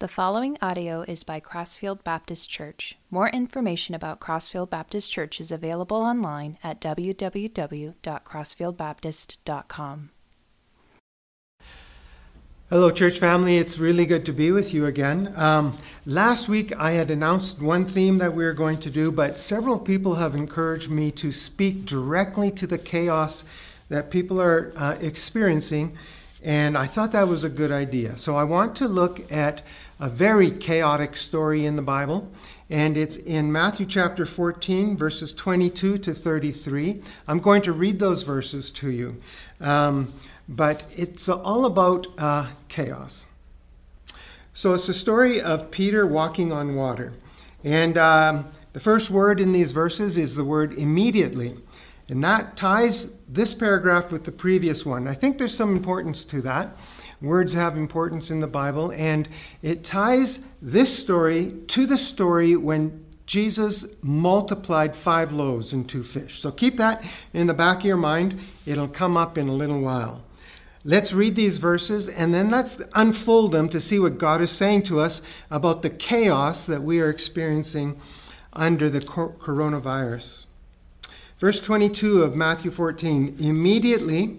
The following audio is by Crossfield Baptist Church. More information about Crossfield Baptist Church is available online at www.crossfieldbaptist.com. Hello, church family. It's really good to be with you again. Um, last week I had announced one theme that we were going to do, but several people have encouraged me to speak directly to the chaos that people are uh, experiencing, and I thought that was a good idea. So I want to look at a very chaotic story in the Bible, and it's in Matthew chapter 14, verses 22 to 33. I'm going to read those verses to you. Um, but it's all about uh, chaos. So it's the story of Peter walking on water. And um, the first word in these verses is the word immediately. And that ties this paragraph with the previous one. I think there's some importance to that. Words have importance in the Bible, and it ties this story to the story when Jesus multiplied five loaves and two fish. So keep that in the back of your mind. It'll come up in a little while. Let's read these verses and then let's unfold them to see what God is saying to us about the chaos that we are experiencing under the coronavirus. Verse 22 of Matthew 14 Immediately,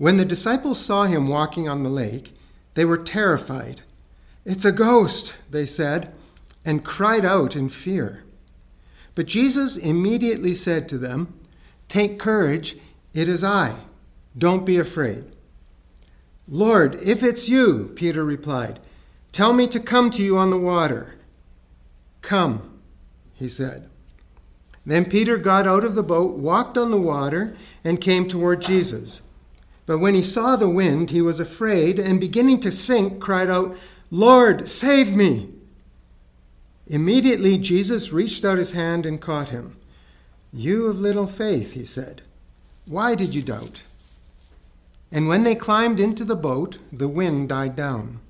When the disciples saw him walking on the lake, they were terrified. It's a ghost, they said, and cried out in fear. But Jesus immediately said to them, Take courage, it is I. Don't be afraid. Lord, if it's you, Peter replied, tell me to come to you on the water. Come, he said. Then Peter got out of the boat, walked on the water, and came toward Jesus. But when he saw the wind, he was afraid, and beginning to sink, cried out, Lord, save me! Immediately Jesus reached out his hand and caught him. You of little faith, he said, why did you doubt? And when they climbed into the boat, the wind died down.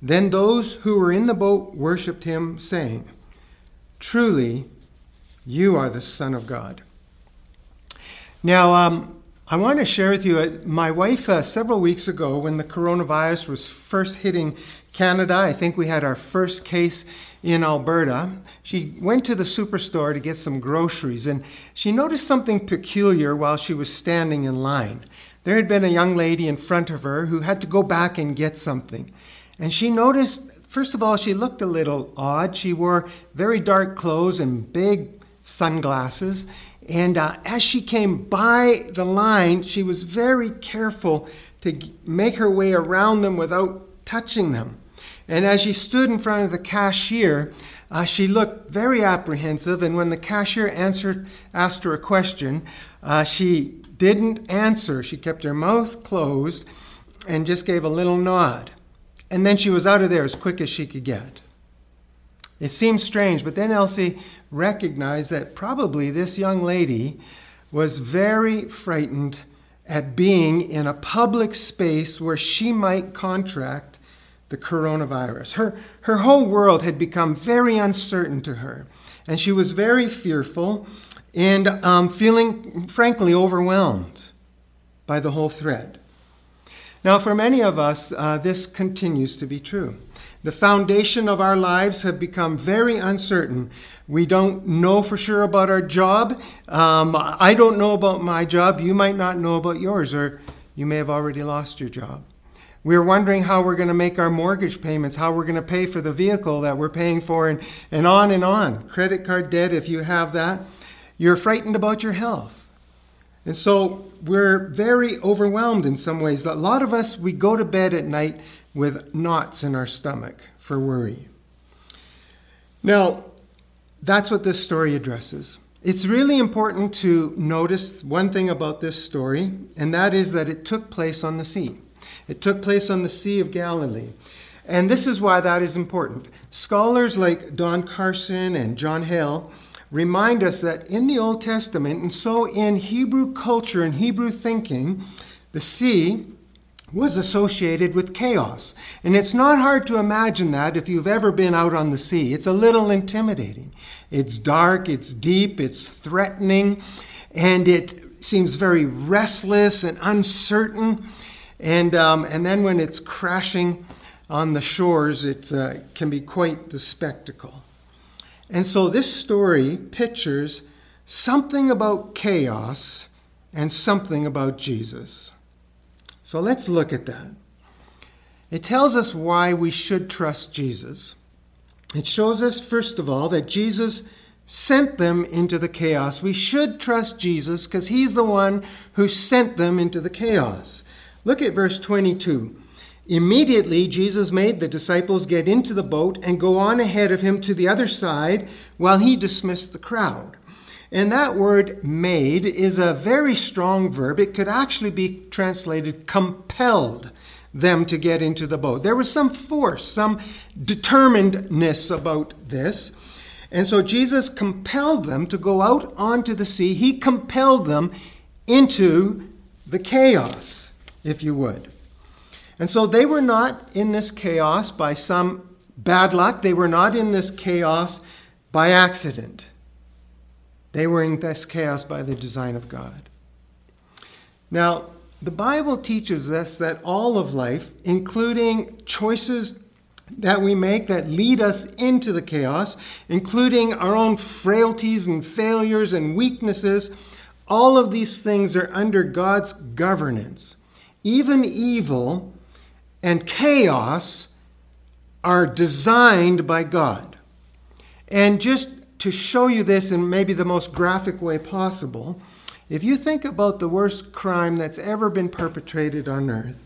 Then those who were in the boat worshipped him, saying, Truly, you are the Son of God. Now, um, I want to share with you, uh, my wife, uh, several weeks ago, when the coronavirus was first hitting Canada, I think we had our first case in Alberta. She went to the superstore to get some groceries, and she noticed something peculiar while she was standing in line there had been a young lady in front of her who had to go back and get something. And she noticed, first of all, she looked a little odd. She wore very dark clothes and big sunglasses. And uh, as she came by the line, she was very careful to make her way around them without touching them. And as she stood in front of the cashier, uh, she looked very apprehensive. And when the cashier answered, asked her a question, uh, she didn't answer. She kept her mouth closed and just gave a little nod. And then she was out of there as quick as she could get. It seemed strange, but then Elsie recognized that probably this young lady was very frightened at being in a public space where she might contract the coronavirus. Her, her whole world had become very uncertain to her, and she was very fearful and um, feeling, frankly, overwhelmed by the whole thread. Now, for many of us, uh, this continues to be true. The foundation of our lives have become very uncertain. We don't know for sure about our job. Um, I don't know about my job. You might not know about yours, or you may have already lost your job. We're wondering how we're going to make our mortgage payments, how we're going to pay for the vehicle that we're paying for, and, and on and on. Credit card debt, if you have that. You're frightened about your health. And so we're very overwhelmed in some ways. A lot of us, we go to bed at night with knots in our stomach for worry. Now, that's what this story addresses. It's really important to notice one thing about this story, and that is that it took place on the sea. It took place on the Sea of Galilee. And this is why that is important. Scholars like Don Carson and John Hale remind us that in the Old Testament, and so in Hebrew culture and Hebrew thinking, the sea was associated with chaos. And it's not hard to imagine that if you've ever been out on the sea. It's a little intimidating. It's dark, it's deep, it's threatening, and it seems very restless and uncertain. And, um, and then when it's crashing on the shores, it uh, can be quite the spectacle. And so this story pictures something about chaos and something about Jesus. So let's look at that. It tells us why we should trust Jesus. It shows us, first of all, that Jesus sent them into the chaos. We should trust Jesus because he's the one who sent them into the chaos. Look at verse 22. Immediately, Jesus made the disciples get into the boat and go on ahead of him to the other side while he dismissed the crowd. And that word made is a very strong verb. It could actually be translated compelled them to get into the boat. There was some force, some determinedness about this. And so Jesus compelled them to go out onto the sea. He compelled them into the chaos, if you would. And so they were not in this chaos by some bad luck. They were not in this chaos by accident. They were in this chaos by the design of God. Now, the Bible teaches us that all of life, including choices that we make that lead us into the chaos, including our own frailties and failures and weaknesses, all of these things are under God's governance. Even evil and chaos are designed by God. And just to show you this in maybe the most graphic way possible, if you think about the worst crime that's ever been perpetrated on earth,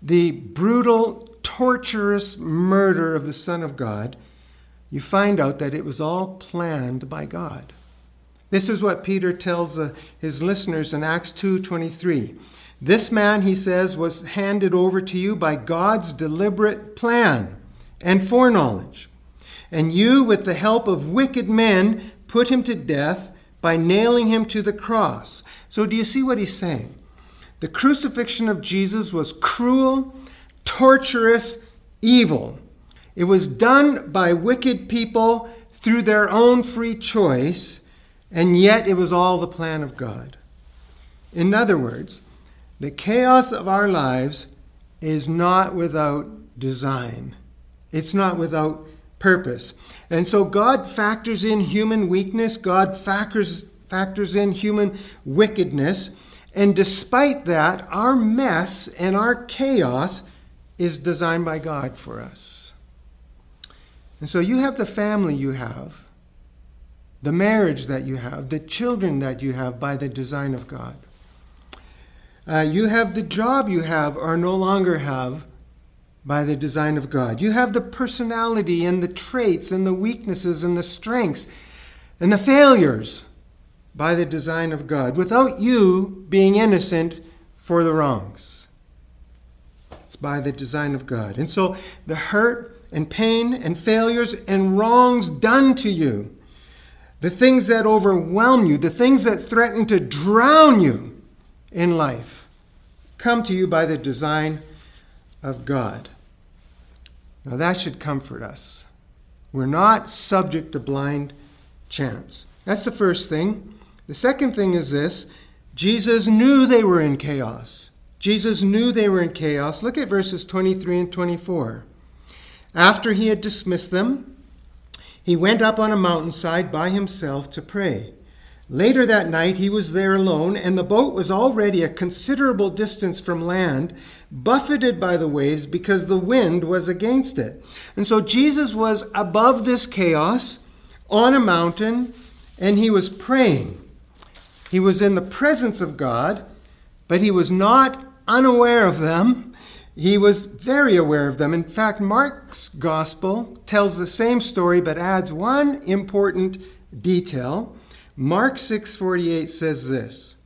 the brutal, torturous murder of the Son of God, you find out that it was all planned by God. This is what Peter tells the, his listeners in Acts 2:23. This man, he says, was handed over to you by God's deliberate plan and foreknowledge. And you, with the help of wicked men, put him to death by nailing him to the cross. So, do you see what he's saying? The crucifixion of Jesus was cruel, torturous, evil. It was done by wicked people through their own free choice, and yet it was all the plan of God. In other words, the chaos of our lives is not without design, it's not without purpose. And so God factors in human weakness, God factors, factors in human wickedness. And despite that, our mess and our chaos is designed by God for us. And so you have the family you have, the marriage that you have, the children that you have by the design of God. Uh, you have the job you have or no longer have by the design of God. You have the personality and the traits and the weaknesses and the strengths and the failures by the design of God without you being innocent for the wrongs. It's by the design of God. And so the hurt and pain and failures and wrongs done to you, the things that overwhelm you, the things that threaten to drown you, in life come to you by the design of God. Now, that should comfort us. We're not subject to blind chance. That's the first thing. The second thing is this Jesus knew they were in chaos. Jesus knew they were in chaos. Look at verses 23 and 24. After he had dismissed them, he went up on a mountainside by himself to pray. Later that night, he was there alone, and the boat was already a considerable distance from land, buffeted by the waves because the wind was against it. And so Jesus was above this chaos on a mountain, and he was praying. He was in the presence of God, but he was not unaware of them. He was very aware of them. In fact, Mark's gospel tells the same story but adds one important detail. Mark 6:48 says this.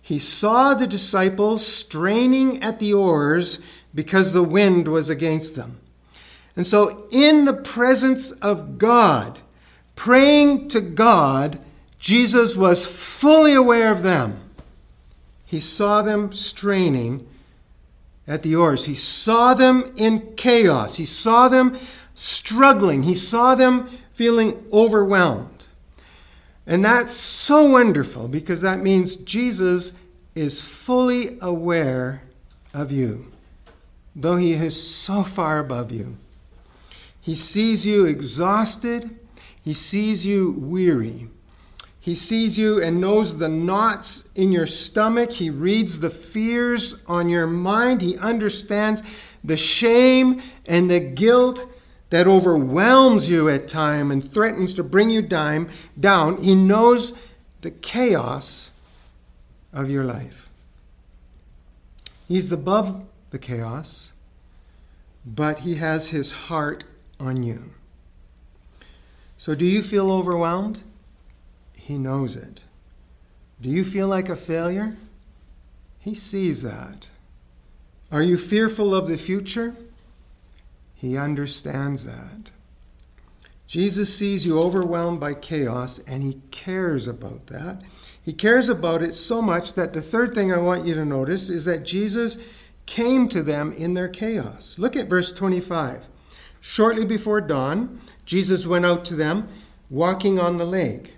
He saw the disciples straining at the oars because the wind was against them. And so, in the presence of God, praying to God, Jesus was fully aware of them. He saw them straining at the oars. He saw them in chaos. He saw them struggling. He saw them feeling overwhelmed. And that's so wonderful because that means Jesus is fully aware of you, though he is so far above you. He sees you exhausted, he sees you weary. He sees you and knows the knots in your stomach. He reads the fears on your mind. He understands the shame and the guilt that overwhelms you at time and threatens to bring you down. He knows the chaos of your life. He's above the chaos, but he has his heart on you. So, do you feel overwhelmed? He knows it. Do you feel like a failure? He sees that. Are you fearful of the future? He understands that. Jesus sees you overwhelmed by chaos and he cares about that. He cares about it so much that the third thing I want you to notice is that Jesus came to them in their chaos. Look at verse 25. Shortly before dawn, Jesus went out to them walking on the lake.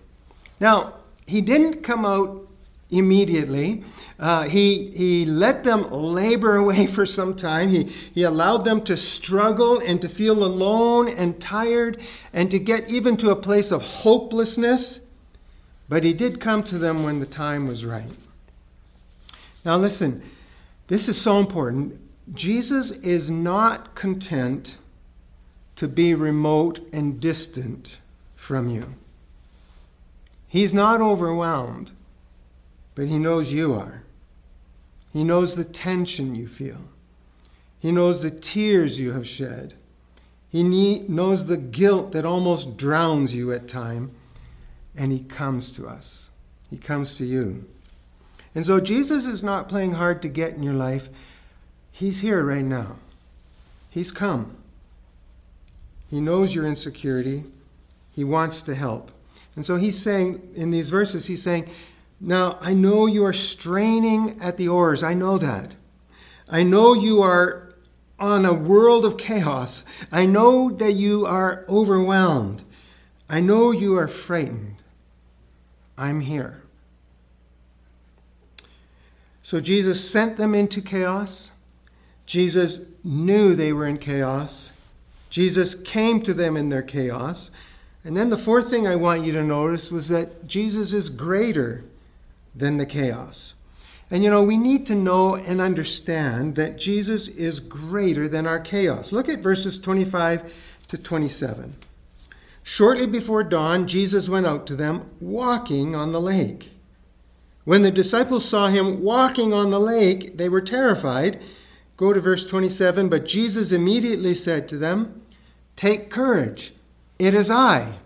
Now, he didn't come out immediately. Uh, he, he let them labor away for some time. He, he allowed them to struggle and to feel alone and tired and to get even to a place of hopelessness. But he did come to them when the time was right. Now, listen, this is so important. Jesus is not content to be remote and distant from you. He's not overwhelmed, but he knows you are. He knows the tension you feel. He knows the tears you have shed. He knows the guilt that almost drowns you at time, and he comes to us. He comes to you. And so Jesus is not playing hard to get in your life. He's here right now. He's come. He knows your insecurity. He wants to help. And so he's saying, in these verses, he's saying, Now I know you are straining at the oars. I know that. I know you are on a world of chaos. I know that you are overwhelmed. I know you are frightened. I'm here. So Jesus sent them into chaos. Jesus knew they were in chaos. Jesus came to them in their chaos. And then the fourth thing I want you to notice was that Jesus is greater than the chaos. And you know, we need to know and understand that Jesus is greater than our chaos. Look at verses 25 to 27. Shortly before dawn, Jesus went out to them walking on the lake. When the disciples saw him walking on the lake, they were terrified. Go to verse 27. But Jesus immediately said to them, Take courage. It is I.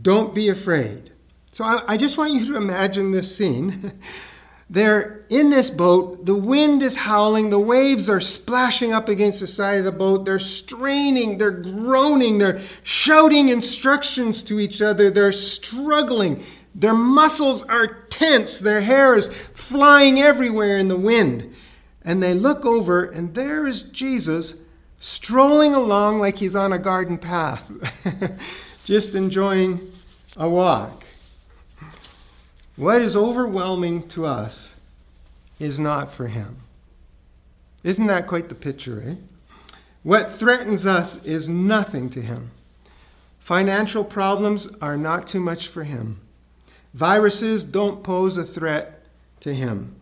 Don't be afraid. So I, I just want you to imagine this scene. They're in this boat, the wind is howling, the waves are splashing up against the side of the boat, they're straining, they're groaning, they're shouting instructions to each other, they're struggling, their muscles are tense, their hair is flying everywhere in the wind. And they look over, and there is Jesus strolling along like he's on a garden path, just enjoying a walk. What is overwhelming to us is not for him. Isn't that quite the picture, eh? What threatens us is nothing to him. Financial problems are not too much for him. Viruses don't pose a threat to him.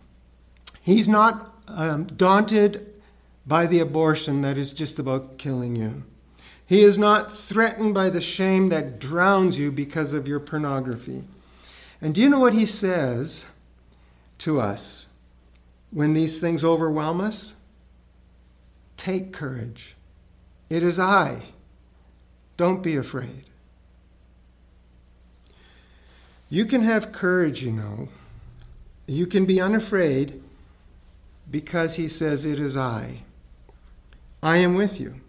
He's not um, daunted by the abortion that is just about killing you. He is not threatened by the shame that drowns you because of your pornography. And do you know what he says to us when these things overwhelm us? Take courage. It is I. Don't be afraid. You can have courage, you know. You can be unafraid because he says, It is I. I am with you.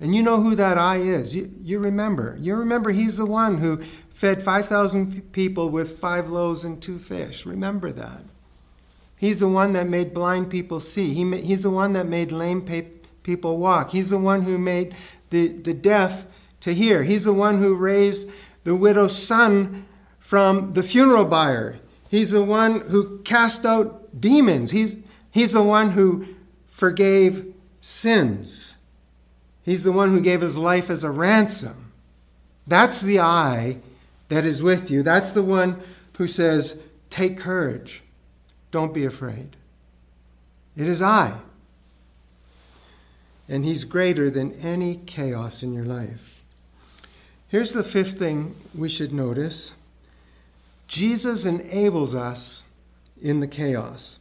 And you know who that I is. You, you remember. You remember he's the one who fed 5,000 people with five loaves and two fish. Remember that. He's the one that made blind people see. He, he's the one that made lame people walk. He's the one who made the, the deaf to hear. He's the one who raised the widow's son from the funeral buyer. He's the one who cast out demons. He's, he's the one who forgave sins. He's the one who gave his life as a ransom. That's the I that is with you. That's the one who says, Take courage. Don't be afraid. It is I. And he's greater than any chaos in your life. Here's the fifth thing we should notice Jesus enables us in the chaos.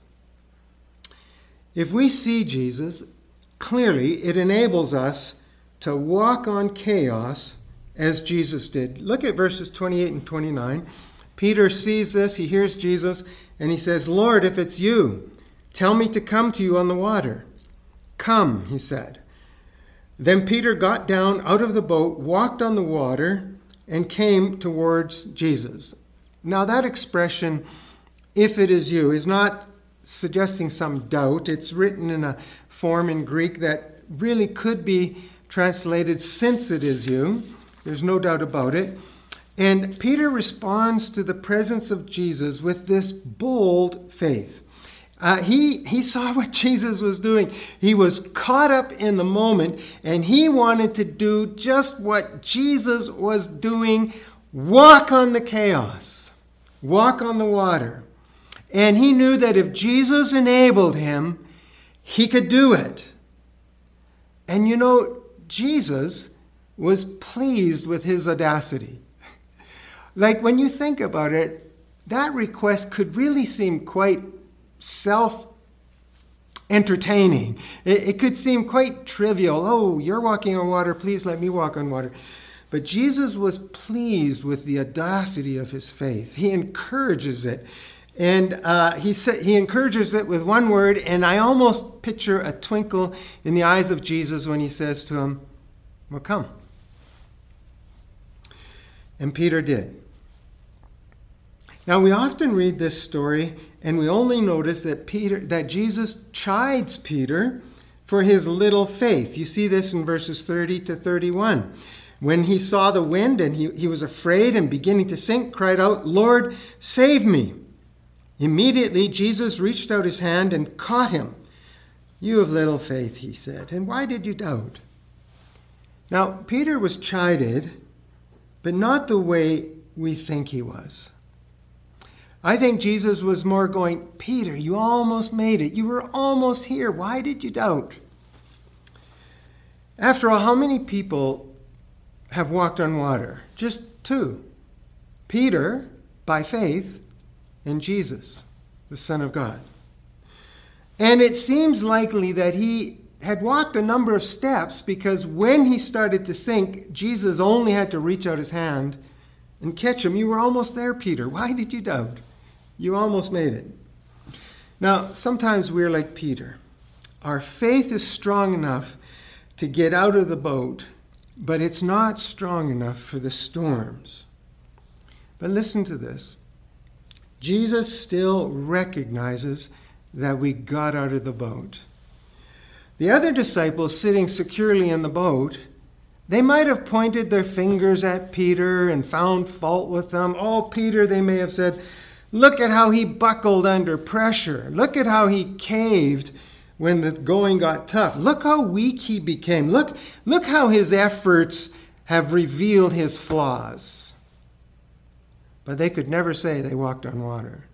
If we see Jesus, clearly it enables us to walk on chaos as Jesus did. Look at verses 28 and 29. Peter sees this, he hears Jesus, and he says, Lord, if it's you, tell me to come to you on the water. Come, he said. Then Peter got down out of the boat, walked on the water, and came towards Jesus. Now, that expression, if it is you, is not suggesting some doubt. It's written in a form in Greek that really could be translated, since it is you. There's no doubt about it. And Peter responds to the presence of Jesus with this bold faith. Uh, he, he saw what Jesus was doing. He was caught up in the moment and he wanted to do just what Jesus was doing walk on the chaos, walk on the water. And he knew that if Jesus enabled him, he could do it. And you know, Jesus was pleased with his audacity. like when you think about it, that request could really seem quite self entertaining. It, it, could seem quite trivial. Oh, you're walking on water, please let me walk on water. But Jesus was pleased with the audacity of his faith. He encourages it. And uh, he, sa- he encourages it with one word, and I almost picture a twinkle in the eyes of Jesus when he says to him, Well, come. And Peter did. Now, we often read this story and we only notice that Peter that Jesus chides Peter for his little faith. You see this in verses 30 to 31. When he saw the wind and he, he was afraid and beginning to sink, cried out, Lord, save me. Immediately Jesus reached out his hand and caught him. You have little faith, he said, and why did you doubt? Now, Peter was chided, but not the way we think he was. I think Jesus was more going, Peter, you almost made it. You were almost here. Why did you doubt? After all, how many people have walked on water? Just two Peter, by faith, and Jesus, the Son of God. And it seems likely that he had walked a number of steps because when he started to sink, Jesus only had to reach out his hand and catch him. You were almost there, Peter. Why did you doubt? You almost made it. Now, sometimes we're like Peter. Our faith is strong enough to get out of the boat, but it's not strong enough for the storms. But listen to this Jesus still recognizes that we got out of the boat. The other disciples sitting securely in the boat, they might have pointed their fingers at Peter and found fault with them. Oh, Peter, they may have said, Look at how he buckled under pressure. Look at how he caved when the going got tough. Look how weak he became. Look, look how his efforts have revealed his flaws. But they could never say they walked on water.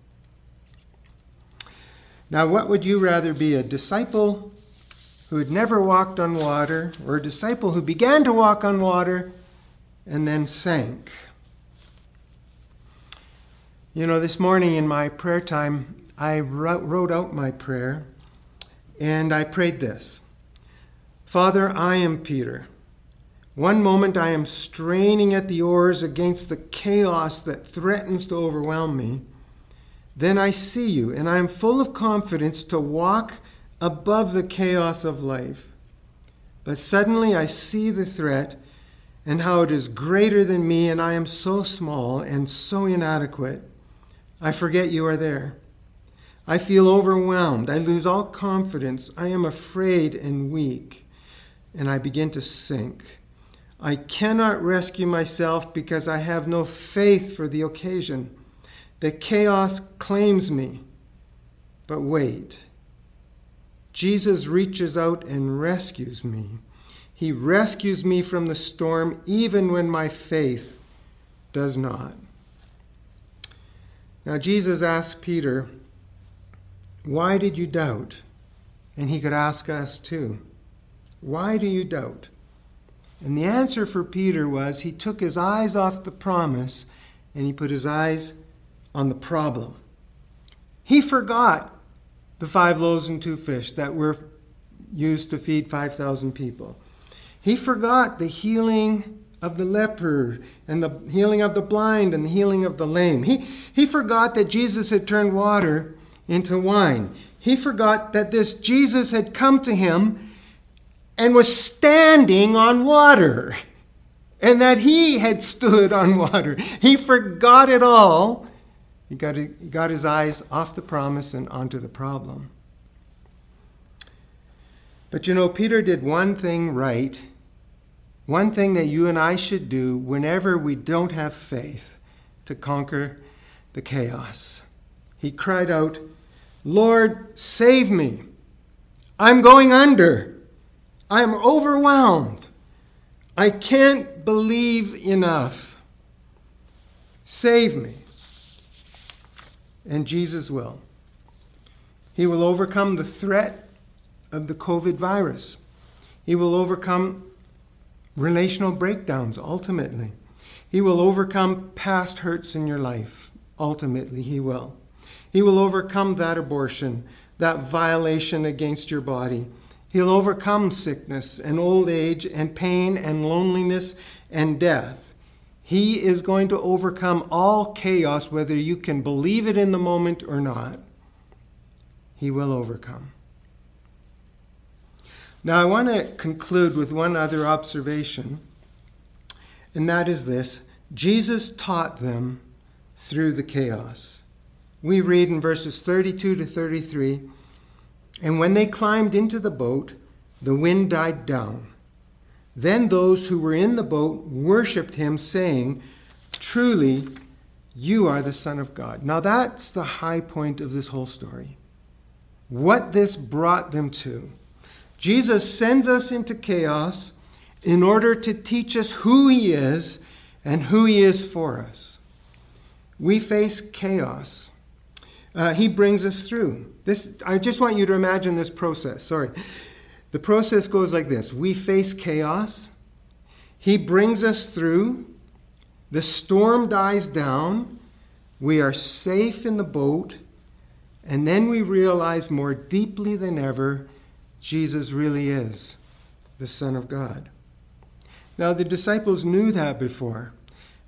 Now, what would you rather be, a disciple who had never walked on water, or a disciple who began to walk on water and then sank? You know, this morning in my prayer time, I wrote out my prayer and I prayed this Father, I am Peter. One moment I am straining at the oars against the chaos that threatens to overwhelm me. Then I see you, and I am full of confidence to walk above the chaos of life. But suddenly I see the threat and how it is greater than me, and I am so small and so inadequate. I forget you are there. I feel overwhelmed. I lose all confidence. I am afraid and weak, and I begin to sink. I cannot rescue myself because I have no faith for the occasion. The chaos claims me. But wait. Jesus reaches out and rescues me. He rescues me from the storm even when my faith does not. Now, Jesus asked Peter, Why did you doubt? And he could ask us too, Why do you doubt? And the answer for Peter was he took his eyes off the promise and he put his eyes on the problem. He forgot the five loaves and two fish that were used to feed 5,000 people. He forgot the healing of the leper and the healing of the blind and the healing of the lame. He, he forgot that Jesus had turned water into wine. He forgot that this Jesus had come to him and was standing on water and that he had stood on water. He forgot it all he got, he got his eyes off the promise and onto the problem. But you know, Peter did one thing right, one thing that you and I should do whenever we don't have faith to conquer the chaos. He cried out, Lord, save me. I'm going under. I'm overwhelmed. I can't believe enough. Save me and Jesus will. He will overcome the threat of the COVID virus. He will overcome relational breakdowns, ultimately. He will overcome past hurts in your life. Ultimately, He will. He will overcome that abortion, that violation against your body. He'll overcome sickness and old age and pain and loneliness and death. He is going to overcome all chaos, whether you can believe it in the moment or not. He will overcome. Now, I want to conclude with one other observation, and that is this Jesus taught them through the chaos. We read in verses 32 to 33 And when they climbed into the boat, the wind died down then those who were in the boat worshipped him, saying, Truly, you are the Son of God. Now that's the high point of this whole story. What this brought them to. Jesus sends us into chaos in order to teach us who he is and who he is for us. We face chaos. Uh, he brings us through. This, I just want you to imagine this process. Sorry. The process goes like this we face chaos, He brings us through, the storm dies down, we are safe in the boat, and then we realize more deeply than ever Jesus really is the Son of God. Now, the disciples knew that before,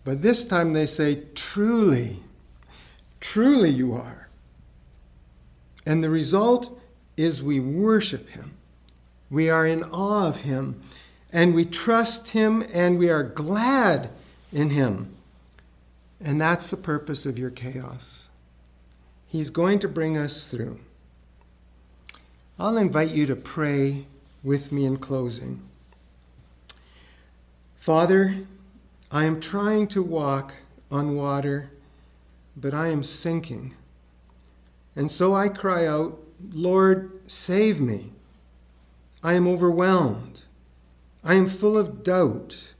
but this time they say, Truly, truly you are. And the result is we worship Him. We are in awe of him, and we trust him, and we are glad in him. And that's the purpose of your chaos. He's going to bring us through. I'll invite you to pray with me in closing. Father, I am trying to walk on water, but I am sinking. And so I cry out, Lord, save me. I am overwhelmed. I am full of doubt.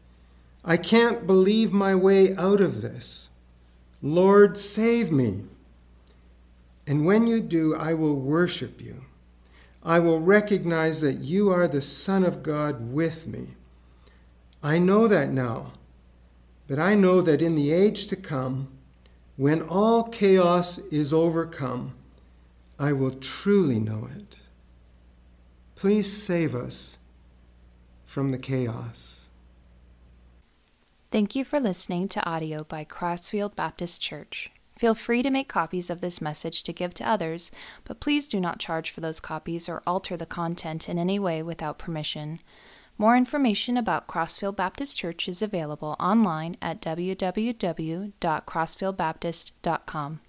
I can't believe my way out of this. Lord, save me. And when you do, I will worship you. I will recognize that you are the Son of God with me. I know that now, but I know that in the age to come, when all chaos is overcome, I will truly know it. Please save us from the chaos. Thank you for listening to audio by Crossfield Baptist Church. Feel free to make copies of this message to give to others, but please do not charge for those copies or alter the content in any way without permission. More information about Crossfield Baptist Church is available online at www.crossfieldbaptist.com.